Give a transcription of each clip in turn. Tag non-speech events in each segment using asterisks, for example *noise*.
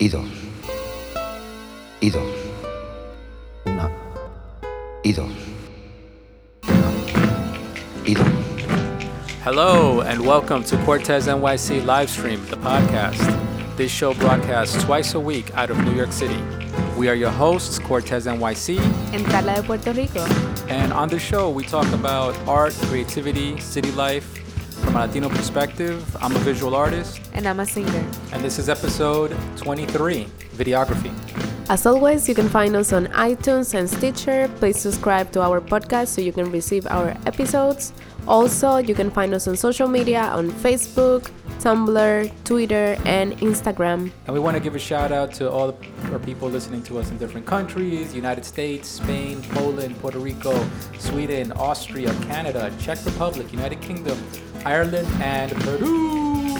y dos. Y dos. Una. Y dos. Una. Y dos. Hello and welcome to Cortez NYC Livestream, the podcast. This show broadcasts twice a week out of New York City. We are your hosts, Cortez NYC, Entrala de Puerto Rico. and on the show we talk about art, creativity, city life from a Latino perspective. I'm a visual artist, And I'm a singer. and this is episode 23, videography. As always, you can find us on iTunes and Stitcher. Please subscribe to our podcast so you can receive our episodes. Also, you can find us on social media on Facebook, Tumblr, Twitter, and Instagram. And we want to give a shout out to all our people listening to us in different countries United States, Spain, Poland, Puerto Rico, Sweden, Austria, Canada, Czech Republic, United Kingdom, Ireland, and Peru.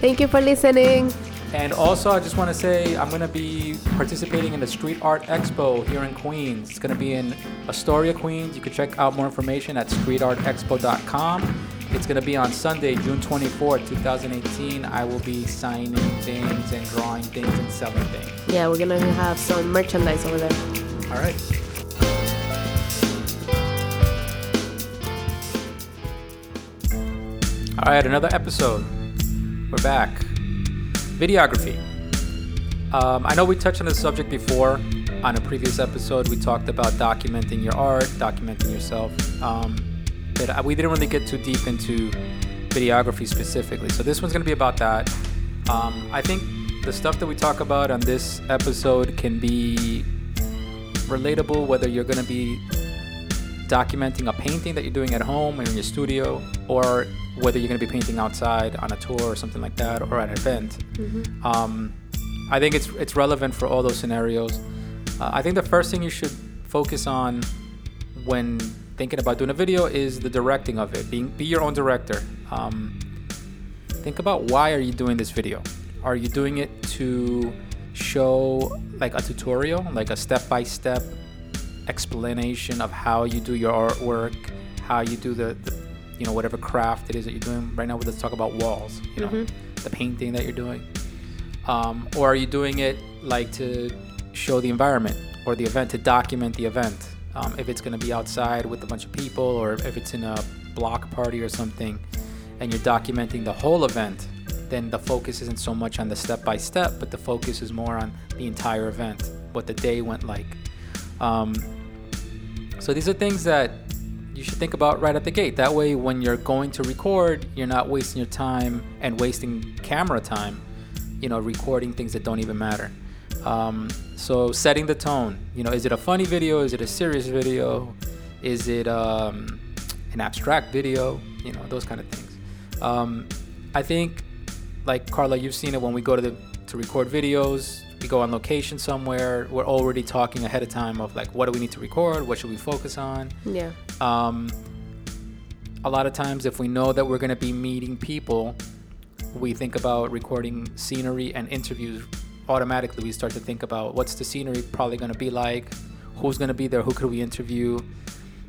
Thank you for listening. And also, I just want to say I'm going to be participating in the Street Art Expo here in Queens. It's going to be in Astoria, Queens. You can check out more information at streetartexpo.com. It's going to be on Sunday, June 24, 2018. I will be signing things and drawing things and selling things. Yeah, we're gonna have some merchandise over there. All right. All right, another episode. We're back. Videography. Um, I know we touched on this subject before. On a previous episode, we talked about documenting your art, documenting yourself. Um, but we didn't really get too deep into videography specifically. So this one's going to be about that. Um, I think the stuff that we talk about on this episode can be relatable whether you're going to be documenting a painting that you're doing at home or in your studio or whether you're going to be painting outside on a tour or something like that or at an event. Um, i think it's it's relevant for all those scenarios. Uh, i think the first thing you should focus on when thinking about doing a video is the directing of it. Being be your own director. Um, think about why are you doing this video? Are you doing it to show like a tutorial like a step-by-step explanation of how you do your artwork how you do the, the you know whatever craft it is that you're doing. Right now let's talk about walls you know the painting that you're doing. Um, or are you doing it like to show the environment or the event to document the event? Um, if it's going to be outside with a bunch of people or if it's in a block party or something and you're documenting the whole event then the focus isn't so much on the step by step but the focus is more on the entire event what the day went like. Um, so these are things that you should think about right at the gate. That way, when you're going to record, you're not wasting your time and wasting camera time, you know, recording things that don't even matter. Um, so setting the tone. You know, is it a funny video? Is it a serious video? Is it um, an abstract video? You know, those kind of things. Um, I think, like Carla, you've seen it when we go to the to record videos. We go on location somewhere. We're already talking ahead of time of like, what do we need to record? What should we focus on? Yeah. um, a lot of times if we know that we're going to be meeting people we think about recording scenery and interviews automatically we start to think about what's the scenery probably going to be like who's going to be there who could we interview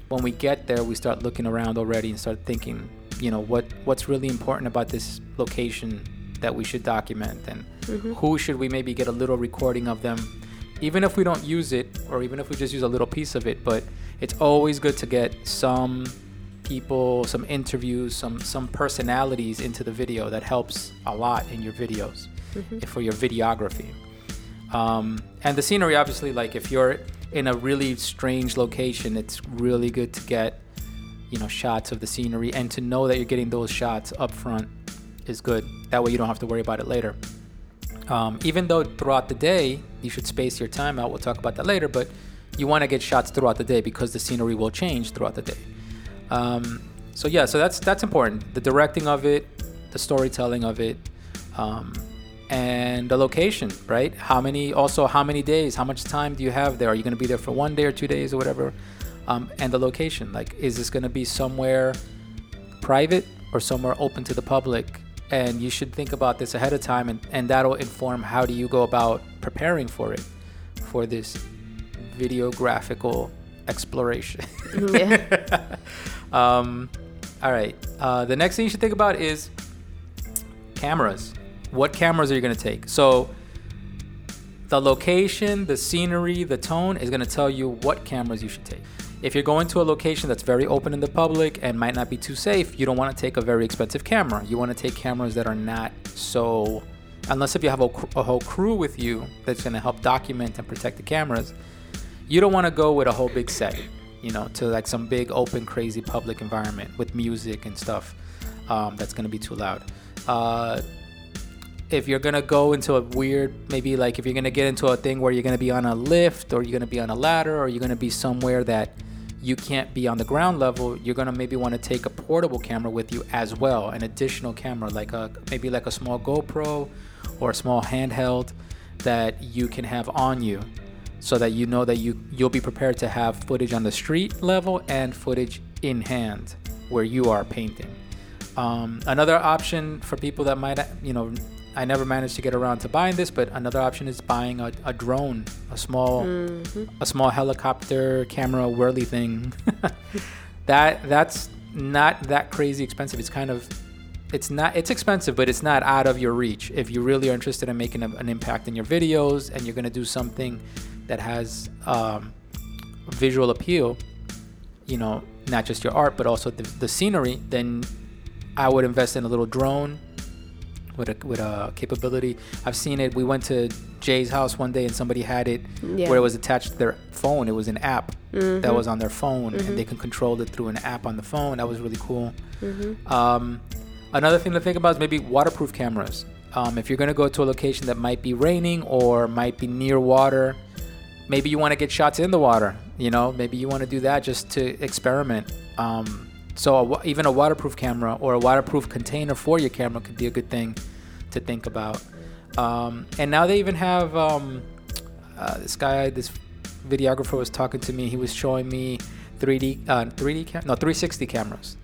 when we get there we start looking around already and start thinking you know what what's really important about this location that we should document and who should we maybe get a little recording of them? Even if we don't use it or even if we just use a little piece of it but it's always good to get some people some interviews some some personalities into the video that helps a lot in your videos for your videography. Um, and the scenery obviously like if you're in a really strange location it's really good to get you know shots of the scenery and to know that you're getting those shots up front is good. That way you don't have to worry about it later um, even though throughout the day you should space your time out. We'll talk about that later but you want to get shots throughout the day because the scenery will change throughout the day. Um, so yeah so that's that's important. The directing of it the storytelling of it um, and the location right? How many also how many days how much time do you have there? Are you going to be there for one day or two days or whatever? Um, and the location like is this going to be somewhere private or somewhere open to the public and you should think about this ahead of time and, and that'll inform how do you go about preparing for it for this videographical exploration Yeah. *laughs* um, all right uh, the next thing you should think about is cameras what cameras are you going to take so the location, the scenery, the tone is going to tell you what cameras you should take. If you're going to a location that's very open in the public and might not be too safe, you don't want to take a very expensive camera. You want to take cameras that are not so, unless if you have a, a whole crew with you that's going to help document and protect the cameras, you don't want to go with a whole big set, you know, to like some big open, crazy public environment with music and stuff um, that's going to be too loud. Uh, if you're gonna go into a weird maybe like if you're gonna get into a thing where you're gonna be on a lift or you're gonna be on a ladder or you're gonna be somewhere that you can't be on the ground level you're gonna maybe want to take a portable camera with you as well an additional camera like a maybe like a small gopro or a small handheld that you can have on you so that you know that you you'll be prepared to have footage on the street level and footage in hand where you are painting. Um, another option for people that might you know I never managed to get around to buying this, but another option is buying a, a drone, a small a small helicopter camera whirly thing. *laughs* that that's not that crazy expensive. It's kind of it's not it's expensive, but it's not out of your reach. If you really are interested in making a, an impact in your videos and you're gonna do something that has um, visual appeal, you know, not just your art but also the, the scenery, then I would invest in a little drone with a with a capability. I've seen it. We went to Jay's house one day and somebody had it Yeah. where it was attached to their phone. It was an app Mm-hmm. that was on their phone and they can control it through an app on the phone. That was really cool. Mm-hmm. Um, another thing to think about is maybe waterproof cameras. Um, if you're gonna go to a location that might be raining or might be near water, maybe you want to get shots in the water. You know, maybe you want to do that just to experiment. Um, so a, even a waterproof camera or a waterproof container for your camera could be a good thing to think about. Um, and now they even have um, uh, this guy, this videographer was talking to me. He was showing me 3D, uh, 3D, cam- no, 360 cameras,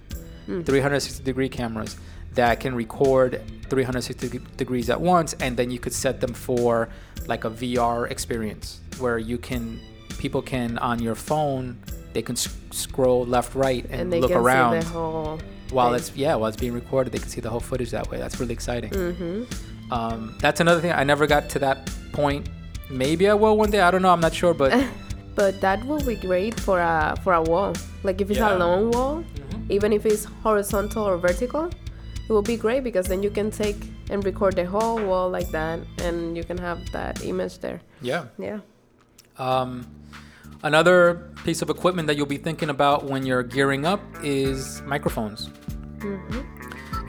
360 degree cameras that can record 360 degrees at once, and then you could set them for like a VR experience where you can, people can on your phone, they can s- scroll left, right, and, and they look around see the whole while thing. it's yeah while it's being recorded. They can see the whole footage that way. That's really exciting. Mm-hmm. Um, that's another thing. I never got to that point. Maybe I will one day. I don't know. I'm not sure, but *laughs* But that will be great for a for a wall. Like if it's Yeah. a long wall, even if it's horizontal or vertical, it will be great because then you can take and record the whole wall like that, and you can have that image there. yeah. Yeah. Um, another piece of equipment that you'll be thinking about when you're gearing up is microphones.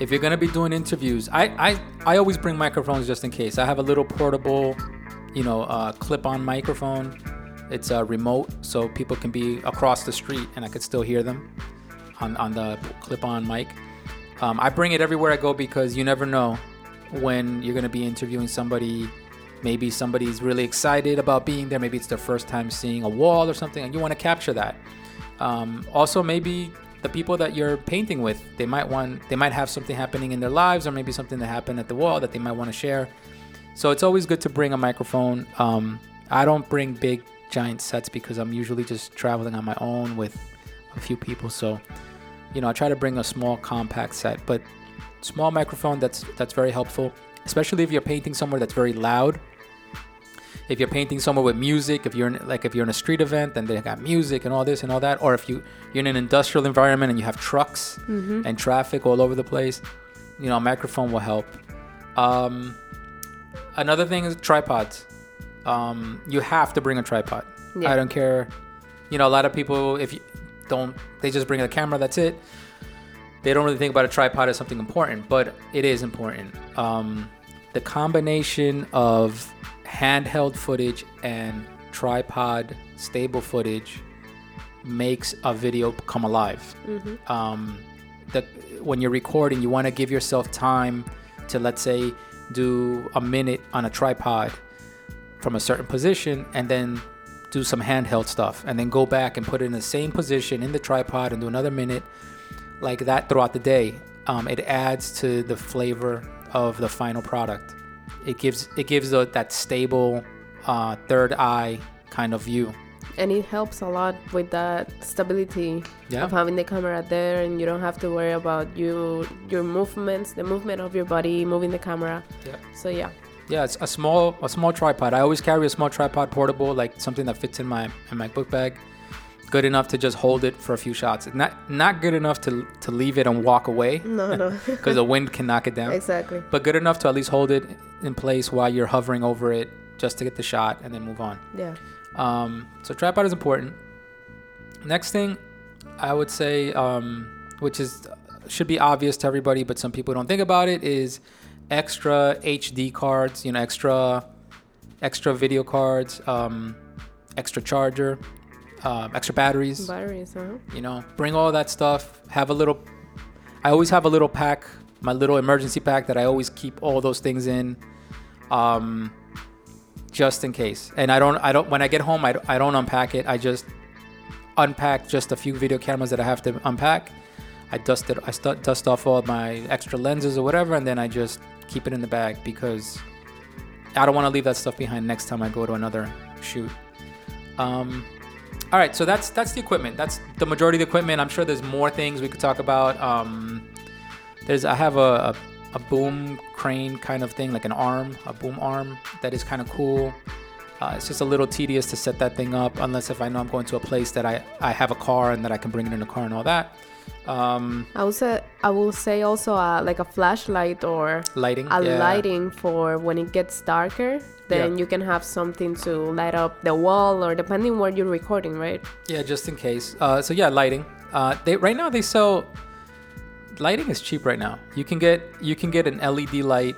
If you're gonna be doing interviews, I, I I always bring microphones just in case. I have a little portable, you know, uh, clip-on microphone. It's a remote, so people can be across the street and I could still hear them on on the clip-on mic. Um, I bring it everywhere I go because you never know when you're gonna be interviewing somebody. Maybe somebody's really excited about being there. Maybe it's their first time seeing a wall or something, and you want to capture that. Um, also, maybe the people that you're painting with, they might want, they might have something happening in their lives, or maybe something that happened at the wall that they might want to share. So it's always good to bring a microphone. Um, I don't bring big, giant sets because I'm usually just traveling on my own with a few people. So, you know, I try to bring a small, compact set, but small microphone that's that's very helpful, especially if you're painting somewhere that's very loud if you're painting somewhere with music, if you're in, like if you're in a street event and they got music and all this and all that, or if you you're in an industrial environment and you have trucks and traffic all over the place, you know, a microphone will help. Um, another thing is tripods. Um, you have to bring a tripod. Yeah. I don't care. You know, a lot of people if you don't, they just bring a camera. That's it. They don't really think about a tripod as something important, but it is important. Um, the combination of handheld footage and tripod stable footage makes a video come alive. Um, the, when you're recording, you want to give yourself time to, let's say, do a minute on a tripod from a certain position and then do some handheld stuff and then go back and put it in the same position in the tripod and do another minute like that throughout the day. Um, it adds to the flavor of the final product. It gives it gives the, that stable uh, third eye kind of view. and it helps a lot with that stability Yeah. of having the camera there and you don't have to worry about you your movements the movement of your body moving the camera Yeah. so yeah Yeah, it's a small a small tripod. I always carry a small tripod portable, like something that fits in my in my book bag. Good enough to just hold it for a few shots. Not not good enough to to leave it and walk away No, no. *laughs* because the wind can knock it down. exactly. But good enough to at least hold it in place while you're hovering over it, just to get the shot and then move on. Yeah. Um, so tripod is important. Next thing, I would say, um, which is should be obvious to everybody, but some people don't think about it, is extra SD cards. You know, extra extra video cards, um, extra charger, um, extra batteries. Batteries, huh? You know, bring all that stuff. Have a little. I always have a little pack, my little emergency pack that I always keep all those things in, um, just in case. And I don't, I don't. When I get home, I, don't- I don't unpack it. I just unpack just a few video cameras that I have to unpack. I dust it. I stu- dust off all my extra lenses or whatever, and then I just keep it in the bag because I don't want to leave that stuff behind next time I go to another shoot. Um, all right, so that's that's the equipment. That's the majority of the equipment. I'm sure there's more things we could talk about. Um, there's I have a, a a boom crane kind of thing, like an arm, a boom arm that is kind of cool. Uh, it's just a little tedious to set that thing up, unless if I know I'm going to a place that I I have a car and that I can bring it in the car and all that. Um, I will say I will say also uh, like a flashlight or lighting, a yeah. lighting for when it gets darker. Then Yeah. you can have something to light up the wall or depending where you're recording, right? Yeah, just in case. Uh, so yeah, lighting. Uh, they right now they sell lighting is cheap right now. You can get you can get an LED light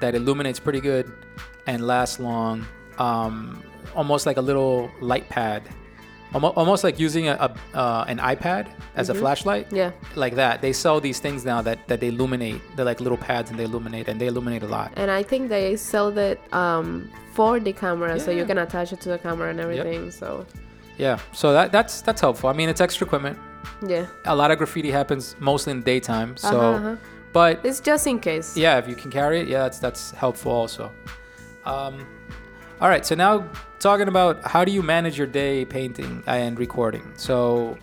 that illuminates pretty good and lasts long. Um, almost like a little light pad, almost, almost like using a, a uh, an iPad as a flashlight. Yeah. Like that. They sell these things now that that they illuminate. They're like little pads and they illuminate and they illuminate a lot. And I think they sell that um, for the camera, so you can attach it to the camera and everything. So Yeah. So that that's that's helpful. I mean, it's extra equipment. yeah, A lot of graffiti happens mostly in the daytime. So, Uh-huh, uh-huh. but it's just in case. yeah if you can carry it yeah that's that's helpful also um, all right so now talking about how do you manage your day painting and recording so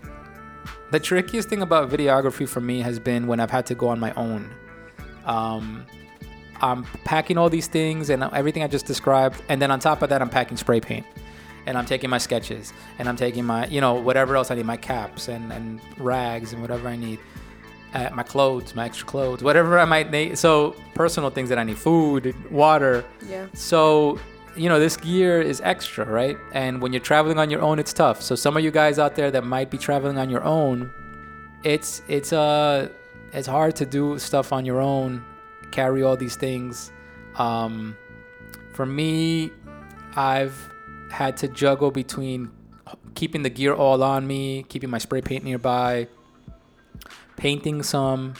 the trickiest thing about videography for me has been when i've had to go on my own um, i'm packing all these things and everything i just described and then on top of that i'm packing spray paint and i'm taking my sketches and i'm taking my you know whatever else i need my caps and, and rags and whatever i need uh, my clothes, my extra clothes, whatever I might need. So personal things that I need, food, water. Yeah. So you know this gear is extra, right? And when you're traveling on your own, it's tough. So some of you guys out there that might be traveling on your own, it's it's uh it's hard to do stuff on your own, carry all these things. Um, for me, I've had to juggle between keeping the gear all on me, keeping my spray paint nearby, painting some,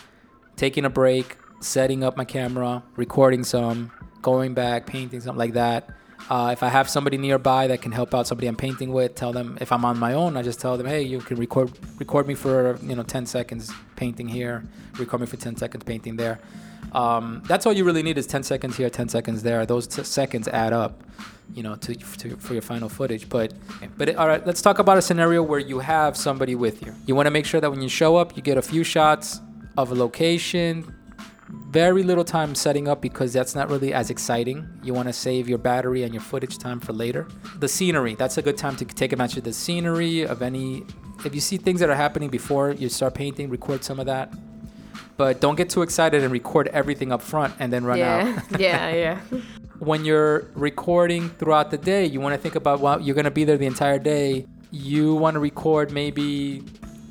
taking a break, setting up my camera, recording some, going back, painting something like that. Uh, if I have somebody nearby that can help out somebody I'm painting with, tell them if I'm on my own, I just tell them, hey, you can record record me for you know 10 seconds painting here, record me for 10 seconds painting there. Um, that's all you really need is 10 seconds here, 10 seconds there. Those t- seconds add up, you know, to, to for your final footage. But but it, all right, let's talk about a scenario where you have somebody with you. You want to make sure that when you show up, you get a few shots of a location. Very little time setting up because that's not really as exciting. You want to save your battery and your footage time for later. The scenery, that's a good time to take advantage of the scenery of any. If you see things that are happening before you start painting, record some of that but don't get too excited and record everything up front and then run yeah. out. *laughs* yeah. *laughs* Yeah. when you're recording throughout the day, you want to think about well, you're going to be there the entire day. You want to record maybe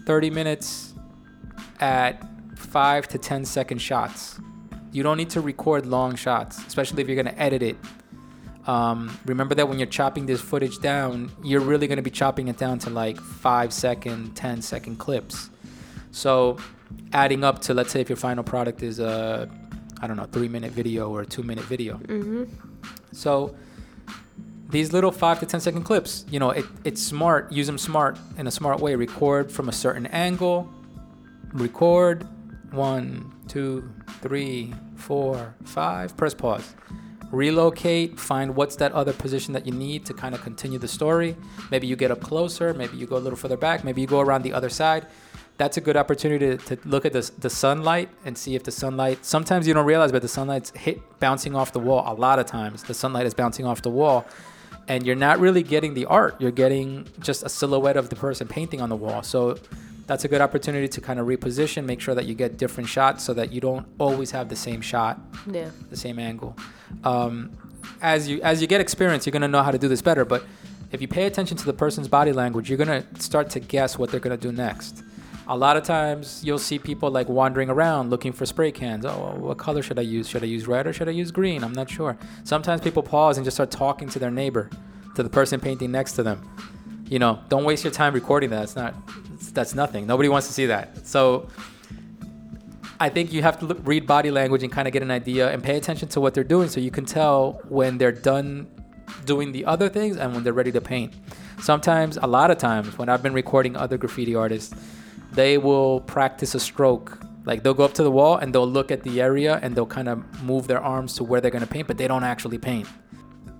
30 minutes at 5 to 10 second shots. You don't need to record long shots, especially if you're going to edit it. Um, remember that when you're chopping this footage down, you're really going to be chopping it down to like 5 second, 10 second clips. So adding up to let's say if your final product is a I don't know, three minute video or a two minute video. Mm-hmm. So these little five to ten second clips, you know, it, it's smart. Use them smart in a smart way. Record from a certain angle. Record one, two, three, four, five. Press pause. Relocate. Find what's that other position that you need to kind of continue the story. Maybe you get up closer. Maybe you go a little further back. Maybe you go around the other side. that's a good opportunity to, to look at the, the sunlight and see if the sunlight sometimes you don't realize but the sunlight's hit bouncing off the wall a lot of times the sunlight is bouncing off the wall and you're not really getting the art you're getting just a silhouette of the person painting on the wall so that's a good opportunity to kind of reposition make sure that you get different shots so that you don't always have the same shot Yeah. the same angle. Um, as you as you get experience, you're gonna know how to do this better. But if you pay attention to the person's body language, you're gonna start to guess what they're gonna do next. A lot of times, you'll see people like wandering around looking for spray cans. Oh, what color should I use? Should I use red or should I use green? I'm not sure. Sometimes people pause and just start talking to their neighbor, to the person painting next to them. You know, don't waste your time recording that. It's not. That's nothing. Nobody wants to see that. So I think you have to look, read body language and kind of get an idea and pay attention to what they're doing so you can tell when they're done doing the other things and when they're ready to paint. Sometimes, a lot of times, when I've been recording other graffiti artists, they will practice a stroke. Like they'll go up to the wall and they'll look at the area and they'll kind of move their arms to where they're going to paint, but they don't actually paint.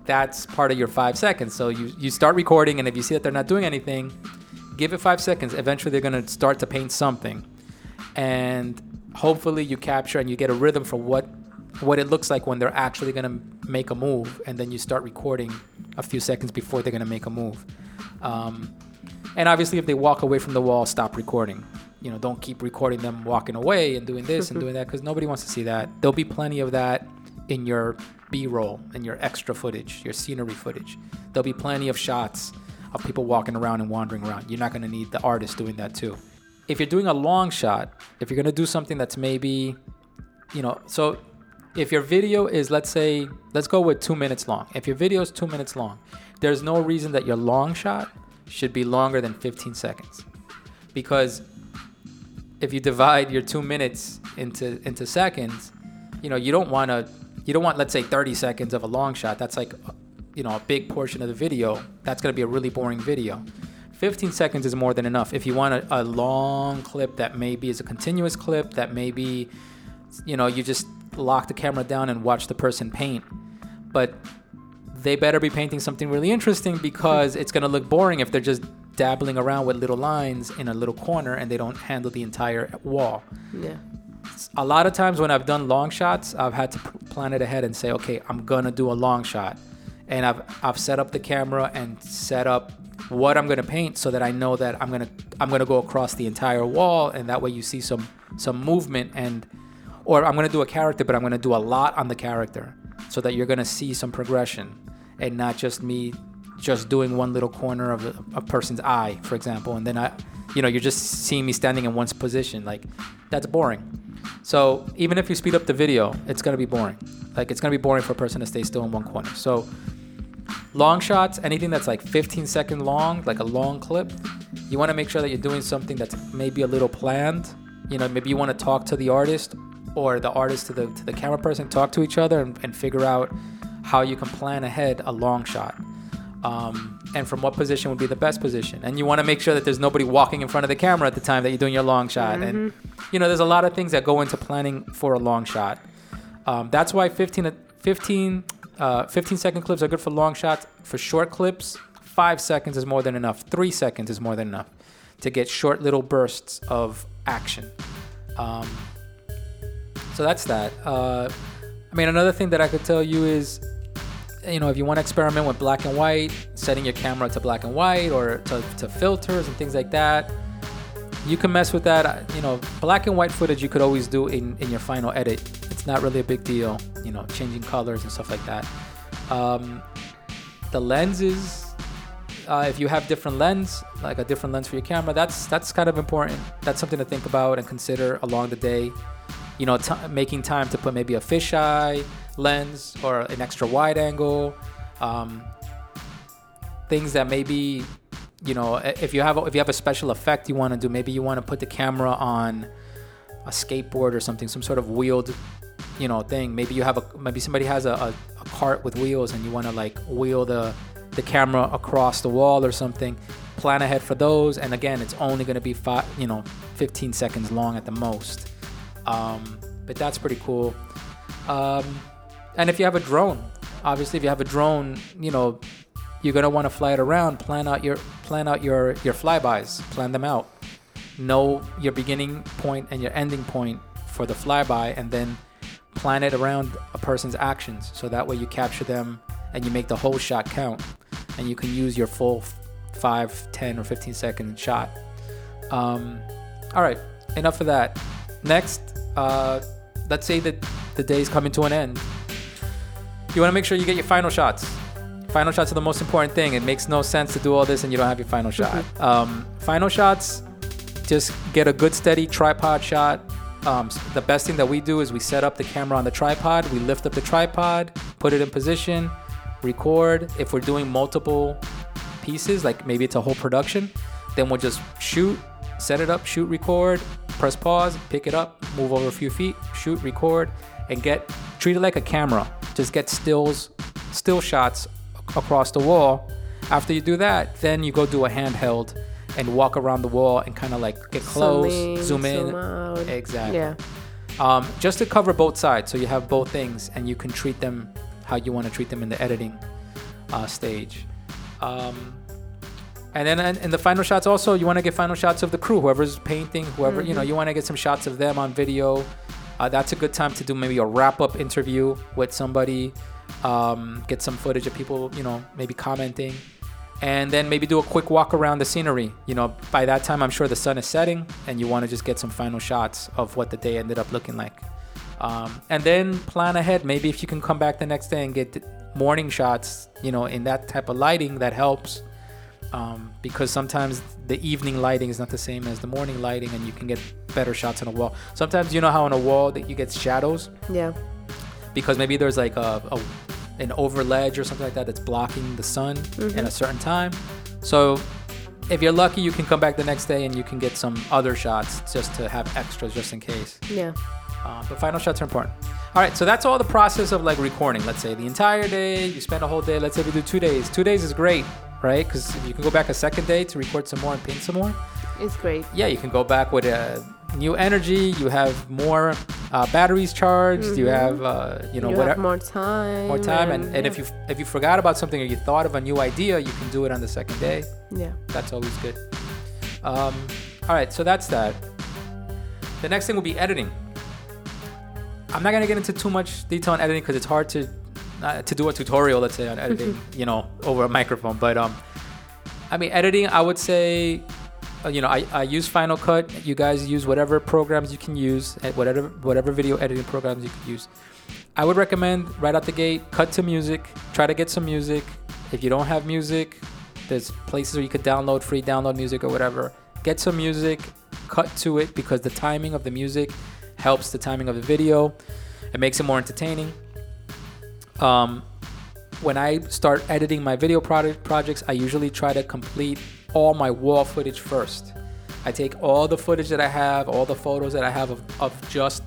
That's part of your five seconds. So you, you start recording, and if you see that they're not doing anything, give it five seconds. Eventually, they're going to start to paint something. And hopefully you capture and you get a rhythm for what what it looks like when they're actually going to make a move and then you start recording a few seconds before they're going to make a move um, and obviously if they walk away from the wall stop recording you know don't keep recording them walking away and doing this and *laughs* doing that because nobody wants to see that there'll be plenty of that in your b-roll in your extra footage your scenery footage there'll be plenty of shots of people walking around and wandering around you're not going to need the artist doing that too if you're doing a long shot, if you're gonna do something that's maybe, you know, so if your video is, let's say, let's go with two minutes long. If your video is two minutes long, there's no reason that your long shot should be longer than 15 seconds. Because if you divide your two minutes into into seconds, you know, you don't want to, you don't want, let's say, 30 seconds of a long shot. That's like, you know, a big portion of the video. That's gonna be a really boring video. 15 seconds is more than enough. If you want a, a long clip that maybe is a continuous clip, that maybe, you know, you just lock the camera down and watch the person paint. But they better be painting something really interesting because it's going to look boring if they're just dabbling around with little lines in a little corner and they don't handle the entire wall. Yeah. A lot of times when I've done long shots, I've had to plan it ahead and say, okay, I'm going to do a long shot. And I've, I've set up the camera and set up what I'm gonna paint so that I know that I'm gonna I'm gonna go across the entire wall and that way you see some some movement and or I'm gonna do a character but I'm gonna do a lot on the character so that you're gonna see some progression and not just me just doing one little corner of a, a person's eye for example. And then I you know you're just seeing me standing in one position. Like that's boring. So even if you speed up the video it's gonna be boring. Like it's gonna be boring for a person to stay still in one corner. So long shots, anything that's like 15 second long, like a long clip, you want to make sure that you're doing something that's maybe a little planned. You know, maybe you want to talk to the artist or the artist to the to the camera person, talk to each other and, and figure out how you can plan ahead a long shot. Um, and from what position would be the best position. And you want to make sure that there's nobody walking in front of the camera at the time that you're doing your long shot. And you know, there's a lot of things that go into planning for a long shot. Um, that's why 15, 15 uh, 15 second clips are good for long shots. For short clips, five seconds is more than enough. Three seconds is more than enough to get short little bursts of action. Um, so that's that. Uh, I mean, another thing that I could tell you is, you know, if you want to experiment with black and white, setting your camera to black and white or to, to filters and things like that, you can mess with that. You know, black and white footage you could always do in, in your final edit. It's not really a big deal, you know, changing colors and stuff like that. Um, the lenses, uh, if you have different lens, like a different lens for your camera, that's that's kind of important. That's something to think about and consider along the day. You know, t- making time to put maybe a fisheye lens or an extra wide angle. Um, things that maybe you know if you have if you have a special effect you want to do maybe you want to put the camera on a skateboard or something some sort of wheeled you know thing maybe you have a maybe somebody has a, a, a cart with wheels and you want to like wheel the the camera across the wall or something plan ahead for those and again it's only going to be five you know 15 seconds long at the most um, but that's pretty cool um, and if you have a drone obviously if you have a drone you know you're gonna want to fly it around. Plan out your plan out your your flybys. Plan them out. know your beginning point and your ending point for the flyby, and then plan it around a person's actions. So that way you capture them and you make the whole shot count, and you can use your full five, 10, or 15 second shot. Um, all right, enough of that. Next, uh, let's say that the day is coming to an end. You want to make sure you get your final shots. Final shots are the most important thing. It makes no sense to do all this and you don't have your final shot. Um, final shots, just get a good steady tripod shot. Um, the best thing that we do is we set up the camera on the tripod. We lift up the tripod, put it in position, record. If we're doing multiple pieces, like maybe it's a whole production, then we'll just shoot, set it up, shoot, record, press pause, pick it up, move over a few feet, shoot, record, and get treat it like a camera. Just get stills, still shots across the wall. After you do that, then you go do a handheld and walk around the wall and kind of like get close, zoom in, zoom out. exactly. Yeah. um, just to cover both sides so you have both things and you can treat them how you want to treat them in the editing uh, stage. Um, and then in, the final shots also you want to get final shots of the crew whoever's painting whoever you know you want to get some shots of them on video. Uh, that's a good time to do maybe a wrap-up interview with somebody um, get some footage of people you know maybe commenting and then maybe do a quick walk around the scenery. You know, by that time, I'm sure the sun is setting, and you want to just get some final shots of what the day ended up looking like. Um, and then plan ahead. Maybe if you can come back the next day and get morning shots, you know, in that type of lighting, that helps. Um, because sometimes the evening lighting is not the same as the morning lighting, and you can get better shots on a wall. Sometimes you know how on a wall that you get shadows Yeah. because maybe there's like a, a an over ledge or something like that that's blocking the sun at a certain time. So if you're lucky, you can come back the next day and you can get some other shots just to have extras just in case. Yeah. Uh, but final shots are important. All right, so that's all the process of like recording. Let's say the entire day, you spend a whole day. Let's say we do two days. Two days is great, right? Because you can go back a second day to record some more and paint some more It's great. yeah, you can go back with a new energy. You have more uh, batteries charged. You have, uh, you know, you whatever have more time. more time. And, and if yeah. you if you forgot about something or you thought of a new idea, you can do it on the second day. Yeah. That's always good. Um, all right, so that's that. The next thing will be editing. I'm not gonna get into too much detail on editing because it's hard to uh, to do a tutorial, let's say, on editing, *laughs* you know, over a microphone. But um, I mean, editing, I would say, you know, I, I use Final Cut. You guys use whatever programs you can use, eh, whatever whatever video editing programs you can use. I would recommend right out the gate, cut to music. Try to get some music. If you don't have music, there's places where you could download free download music or whatever. Get some music, cut to it because the timing of the music helps the timing of the video. It makes it more entertaining. Um, when I start editing my video product projects, I usually try to complete all my wall footage first. I take all the footage that I have, all the photos that I have of, of just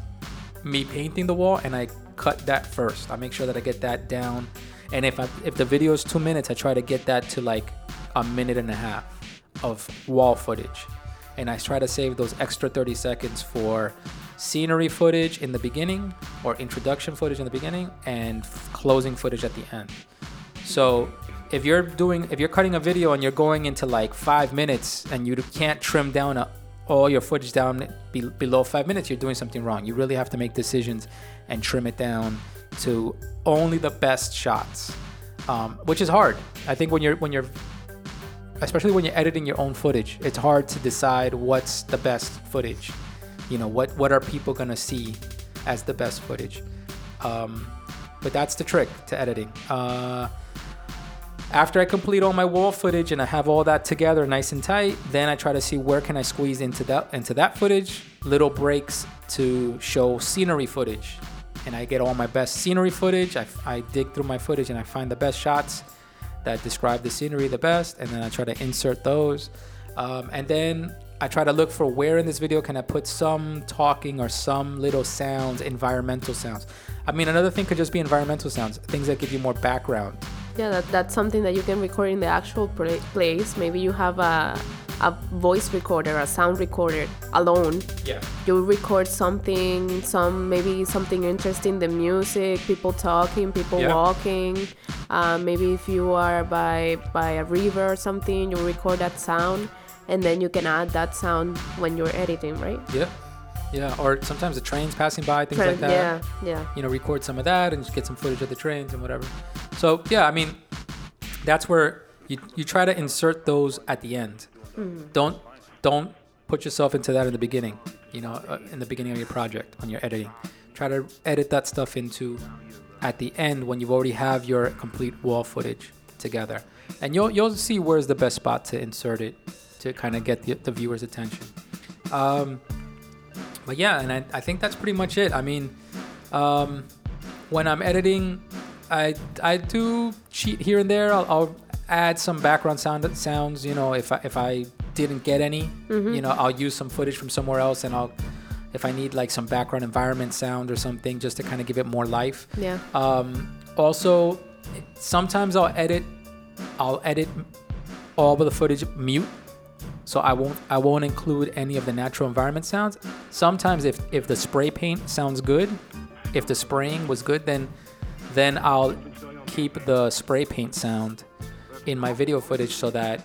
me painting the wall, and I cut that first. I make sure that I get that down. And if I, if the video is two minutes, I try to get that to like a minute and a half of wall footage. And I try to save those extra 30 seconds for scenery footage in the beginning or introduction footage in the beginning and f- closing footage at the end. So if you're doing if you're cutting a video and you're going into like five minutes and you can't trim down a, all your footage down be, below five minutes, you're doing something wrong. You really have to make decisions and trim it down to only the best shots, um, which is hard. I think when you're when you're especially when you're editing your own footage, it's hard to decide what's the best footage. You know, what what are people gonna see as the best footage? Um, but that's the trick to editing. Uh, after I complete all my wall footage and I have all that together nice and tight, then I try to see where can I squeeze into that into that footage, little breaks to show scenery footage. And I get all my best scenery footage. I, I dig through my footage and I find the best shots that describe the scenery the best, and then I try to insert those. Um, and then I try to look for where in this video can I put some talking or some little sounds, environmental sounds. I mean, another thing could just be environmental sounds, things that give you more background. Yeah, that, that's something that you can record in the actual pla- place. Maybe you have a, a voice recorder, a sound recorder alone. Yeah. You record something, some maybe something interesting, the music, people talking, people Yeah. walking. Uh, maybe if you are by by a river or something, you record that sound. and then you can add that sound when you're editing, right? Yeah. Yeah. Or sometimes the trains passing by, things like that. Yeah, yeah. you know, record some of that and just get some footage of the trains and whatever. So yeah, I mean, that's where you you try to insert those at the end. Don't don't put yourself into that in the beginning. You know, uh, in the beginning of your project when you're editing, try to edit that stuff into at the end when you've already have your complete wall footage together, and you'll you'll see where's the best spot to insert it to kind of get the, the viewer's attention. Um, but yeah, and I, I think that's pretty much it. I mean, um, when I'm editing, I I do cheat here and there. I'll, I'll add some background sound sounds. You know, if I if I didn't get any, you know, I'll use some footage from somewhere else, and I'll if I need like some background environment sound or something just to kind of give it more life. Yeah. Um, also, sometimes I'll edit. I'll edit all of the footage mute, so I won't. I won't include any of the natural environment sounds. Sometimes, if if the spray paint sounds good, if the spraying was good, then then I'll keep the spray paint sound in my video footage so that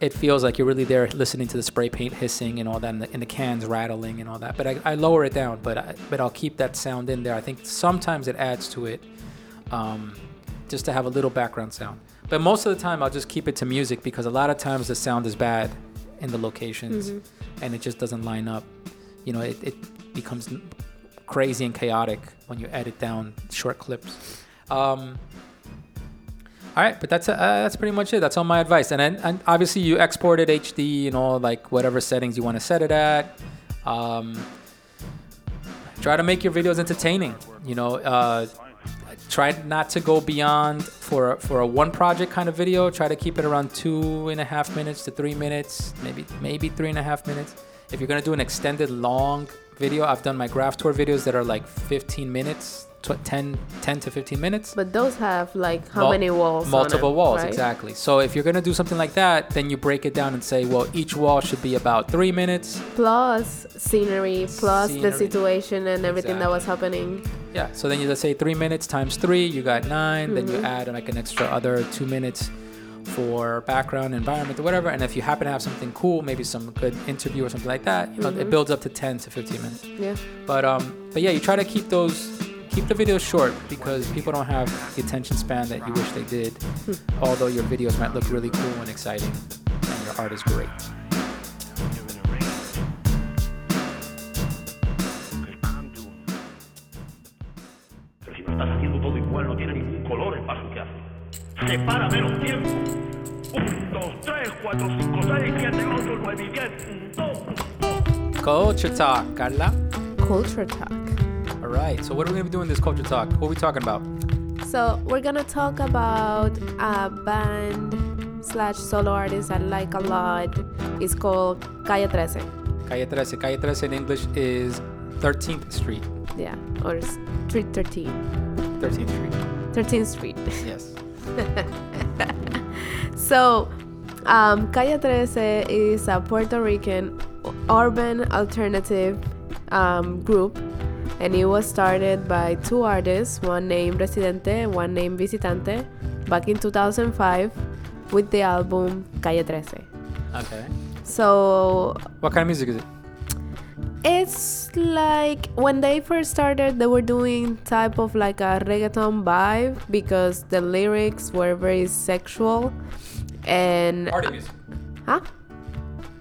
it feels like you're really there listening to the spray paint hissing and all that, and the, and the cans rattling and all that. But I, I lower it down, but I, but I'll keep that sound in there. I think sometimes it adds to it, um, just to have a little background sound. But most of the time, I'll just keep it to music because a lot of times the sound is bad in the locations, and it just doesn't line up. You know, it, it becomes crazy and chaotic when you edit down short clips. Um, all right, but that's uh, that's pretty much it. That's all my advice. And and obviously you export it HD, you know, like whatever settings you want to set it at. Um, try to make your videos entertaining. You know, uh, try not to go beyond for for a one project kind of video. Try to keep it around two and a half minutes to three minutes, maybe maybe three and a half minutes. If you're gonna do an extended long video, I've done my graph tour videos that are like 15 minutes, tw- 10, 10 to 15 minutes. But those have like how Mul- many walls? on multiple it, walls right? exactly so if you're going to do something like that then you break it down and say well each wall should be about three minutes Plus scenery, plus Scenery. the situation and everything that was happening. yeah so then you let's say three minutes times three you got 9 then Mm-hmm. you add like an extra other two minutes for background environment or whatever and if you happen to have something cool maybe some good interview or something like that you know Mm-hmm. it builds up to 10 to 15 minutes Yeah. but um but yeah you try to keep those keep the videos short because people don't have the attention span that you wish they did Hmm. although your videos might look really cool and exciting and your art is great Pero si me estás haciendo todo igual, no tiene ningún color el paso que hace. Separa menos tiempo. Un, dos, tres, cuatro, cinco, seis, siete, ocho, nueve diez. Un, dos, dos. culture talk carla Culture talk. All right so what are we gonna be doing this culture talk what are we talking about So we're gonna talk about a band slash solo artist I like a lot. It's called Calle 13. calle 13 calle 13 in english is 13th street Yeah, or Street 13. 13th street 13th Street. yes *laughs* So, um, Calle 13 is a Puerto Rican urban alternative um, group, and it was started by two artists, one named Residente and one named Visitante, back in 2005 with the album Calle 13. okay So, what kind of music is it it's like when they first started, they were doing type of like a reggaeton vibe because the lyrics were very sexual and party music huh?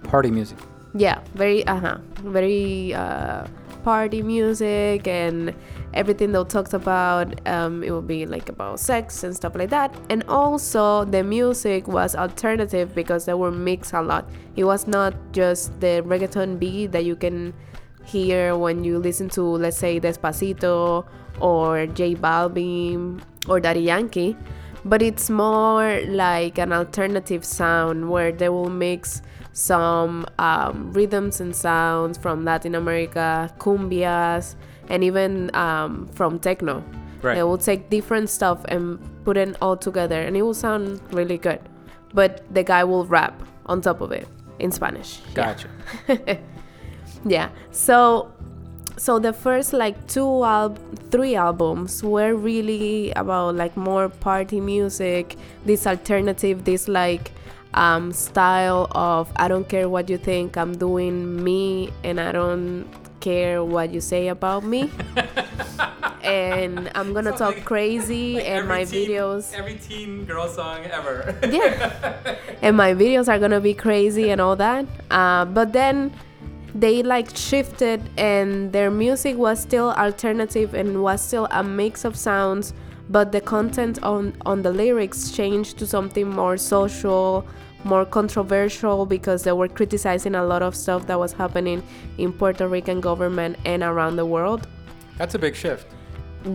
party music Yeah, very uh huh, very uh, party music and everything they talked about. Um, it would be like about sex and stuff like that. And also the music was alternative because they were mixed a lot. It was not just the reggaeton beat that you can hear when you listen to, let's say, Despacito or J Balvin or Daddy Yankee, but it's more like an alternative sound where they will mix some um, rhythms and sounds from Latin America, cumbias, and even um, from techno. Right. They will take different stuff and put it all together, and it will sound really good. But the guy will rap on top of it in Spanish. Yeah. gotcha *laughs* Yeah. So so the first like two al- three albums were really about like more party music, this alternative, this like um, style of I don't care what you think, I'm doing me, and I don't care what you say about me. *laughs* and I'm gonna Sounds talk crazy, Like and my teen- videos. every teen girl song ever. *laughs* yeah and my videos are gonna be crazy and all that uh, but then they like shifted and their music was still alternative and was still a mix of sounds but the content on on the lyrics changed to something more social more controversial because they were criticizing a lot of stuff that was happening in Puerto Rican government and around the world That's a big shift.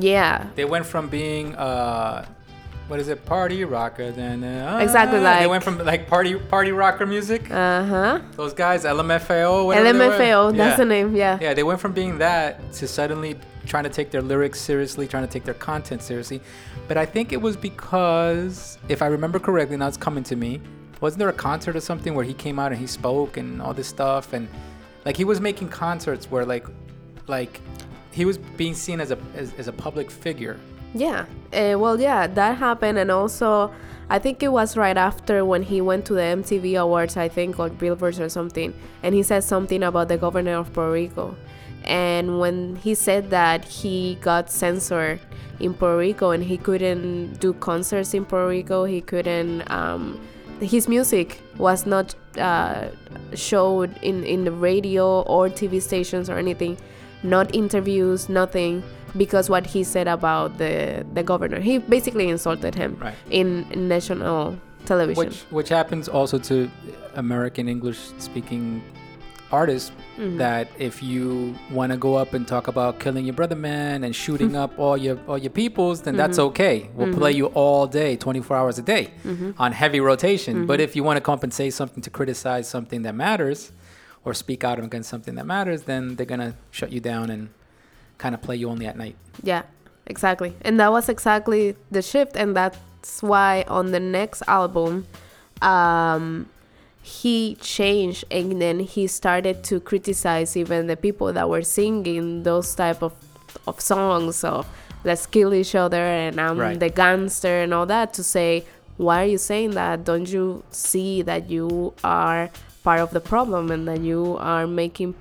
yeah They went from being uh, what is it, party rocker, then uh, Exactly, like They went from like party party rocker music. uh-huh Those guys, LMFAO, whatever they were. LMFAO that's Yeah. the name yeah Yeah, they went from being that to suddenly trying to take their lyrics seriously, trying to take their content seriously. But I think it was because, if I remember correctly, now it's coming to me, wasn't there a concert or something where he came out and he spoke and all this stuff and like he was making concerts where like like he was being seen as a as, as a public figure. Yeah. Uh, well, yeah, that happened, and also I think it was right after when he went to the MTV Awards, I think, or Billboards or something, and he said something about the governor of Puerto Rico. And when he said that, he got censored in Puerto Rico, and he couldn't do concerts in Puerto Rico. He couldn't. Um, his music was not uh, showed in in the radio or TV stations or anything, not interviews, nothing because what he said about the the governor. He basically insulted him Right. in, in national television. Which which happens also to American English speaking artists Mm-hmm. that if you want to go up and talk about killing your brother man and shooting *laughs* up all your all your peoples then that's Mm-hmm. okay we'll play you all day 24 hours a day on heavy rotation Mm-hmm. but if you want to come up and say something to criticize something that matters or speak out against something that matters then they're gonna shut you down and kind of play you only at night yeah, exactly. And that was exactly the shift and that's why on the next album um he changed and then he started to criticize even the people that were singing those type of of songs of let's kill each other and I'm Right. the gangster and all that to say why are you saying that don't you see that you are part of the problem and that you are making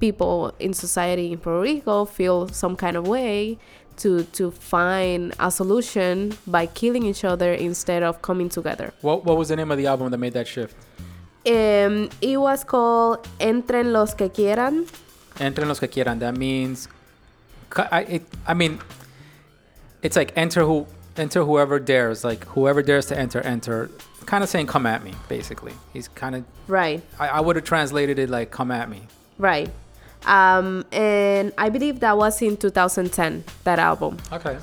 people in society in Puerto Rico feel some kind of way to to find a solution by killing each other instead of coming together. what, what was the name of the album that made that shift Um, it was called Entren los que quieran. Entren los que quieran. That means, I, it, I mean, it's like enter who, enter whoever dares. Like whoever dares to enter, enter. Kind of saying, come at me, basically. He's kind of. Right, I, I would have translated it like, come at me. right. Um, and I believe that was in 2010 that album. Okay.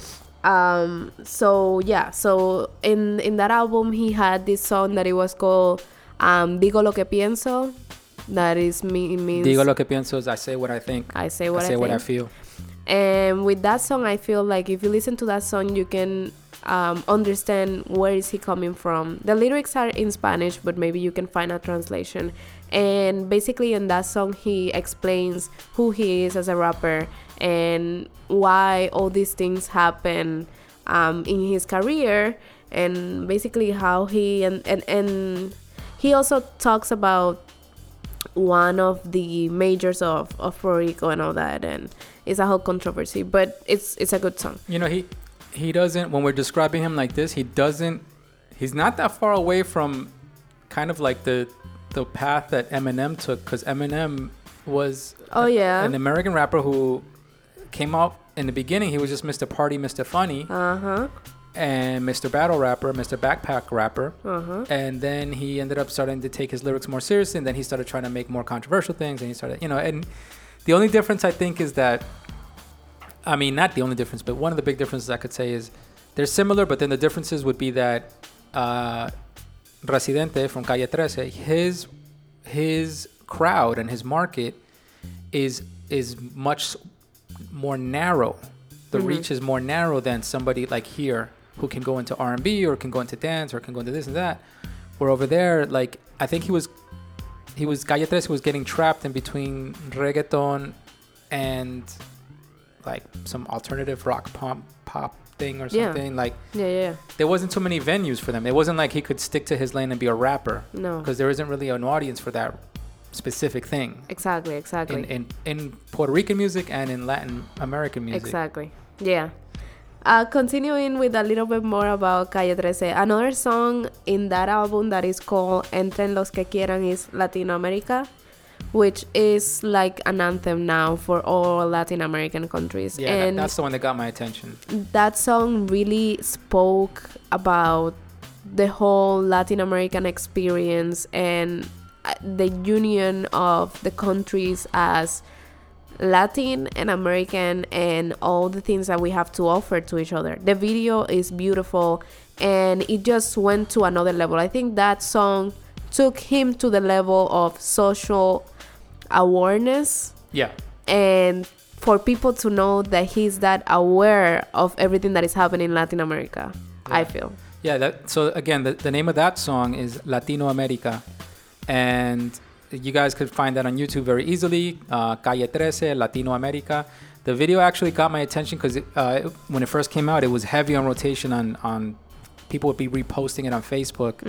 um so yeah so in in that album he had this song that it was called um digo lo que pienso that is me means Digo lo que pienso is I say what I think. I say what I I say what I feel. and with that song i feel like if you listen to that song you can um, understand where is he coming from the lyrics are in spanish but maybe you can find a translation and basically in that song he explains who he is as a rapper and why all these things happen um, in his career and basically how he and, and and he also talks about one of the majors of, of Puerto Rico and all that and it's a whole controversy but it's it's a good song You know, he he doesn't when we're describing him like this, he doesn't he's not that far away from kind of like the the path that Eminem took cuz Eminem was oh yeah an American rapper who came out in the beginning he was just Mr. Party, Mr. Funny uh-huh and Mr. Battle Rapper, Mr. Backpack Rapper. uh-huh And then he ended up starting to take his lyrics more seriously and then he started trying to make more controversial things and he started, you know, and the only difference I think is that I mean, not the only difference, but one of the big differences I could say is they're similar, but then the differences would be that uh, Residente from Calle 13, his his crowd and his market is is much more narrow. The reach is more narrow than somebody like here who can go into R&B or can go into dance or can go into this and that. Where over there, like I think he was he was Calle 13 was getting trapped in between reggaeton and like some alternative rock pop pop thing or something. Yeah. Like Yeah, yeah. there wasn't too many venues for them. It wasn't like he could stick to his lane and be a rapper No. because there isn't really an audience for that specific thing Exactly, exactly. in, in in Puerto Rican music and in Latin American music. Exactly. Yeah. Uh, continuing with a little bit more about Calle 13, another song in that album that is called Entren los que quieran is Latino America, which is like an anthem now for all Latin American countries. Yeah, that, that's the one that got my attention. that song really spoke about the whole Latin American experience and uh, the union of the countries as Latin and American and all the things that we have to offer to each other. The video is beautiful and it just went to another level. I think that song took him to the level of social awareness Yeah, and for people to know that he's that aware of everything that is happening in Latin America. I feel. yeah. That so again, the, the name of that song is Latino America, and you guys could find that on YouTube very easily. Uh, Calle 13, Latino America. The video actually got my attention because uh, when it first came out, it was heavy on rotation on on people would be reposting it on Facebook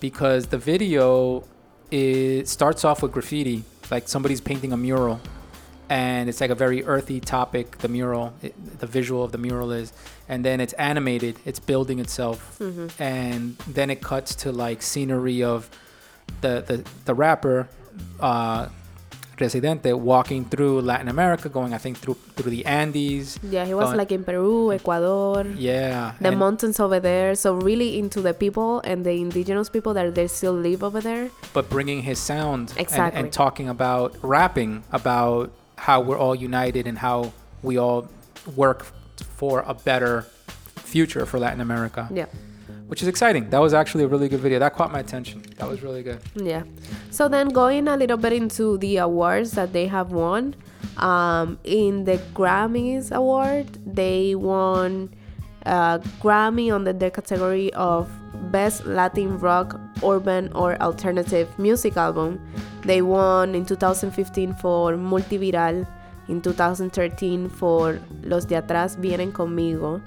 because the video it starts off with graffiti, like somebody's painting a mural, and it's like a very earthy topic. The mural, it, the visual of the mural is, and then it's animated. It's building itself, and then it cuts to like scenery of the the the rapper. Uh, Residente walking through Latin America, going I think through through the Andes. Yeah, he was going- like in Peru, Ecuador, yeah, the and- mountains over there. So really into the people and the indigenous people that they still live over there. but bringing his sound and- Exactly. and, talking about rapping about how we're all united and how we all work for a better future for Latin America, Yeah. Which is exciting. That was actually a really good video. That caught my attention. That was really good. Yeah. So then going a little bit into the awards that they have won. Um, in the Grammys award, they won a Grammy under the category of Best Latin Rock, Urban, or Alternative Music Album. They won in 2015 for Multiviral, in 2013 for Los de Atrás Vienen Conmigo.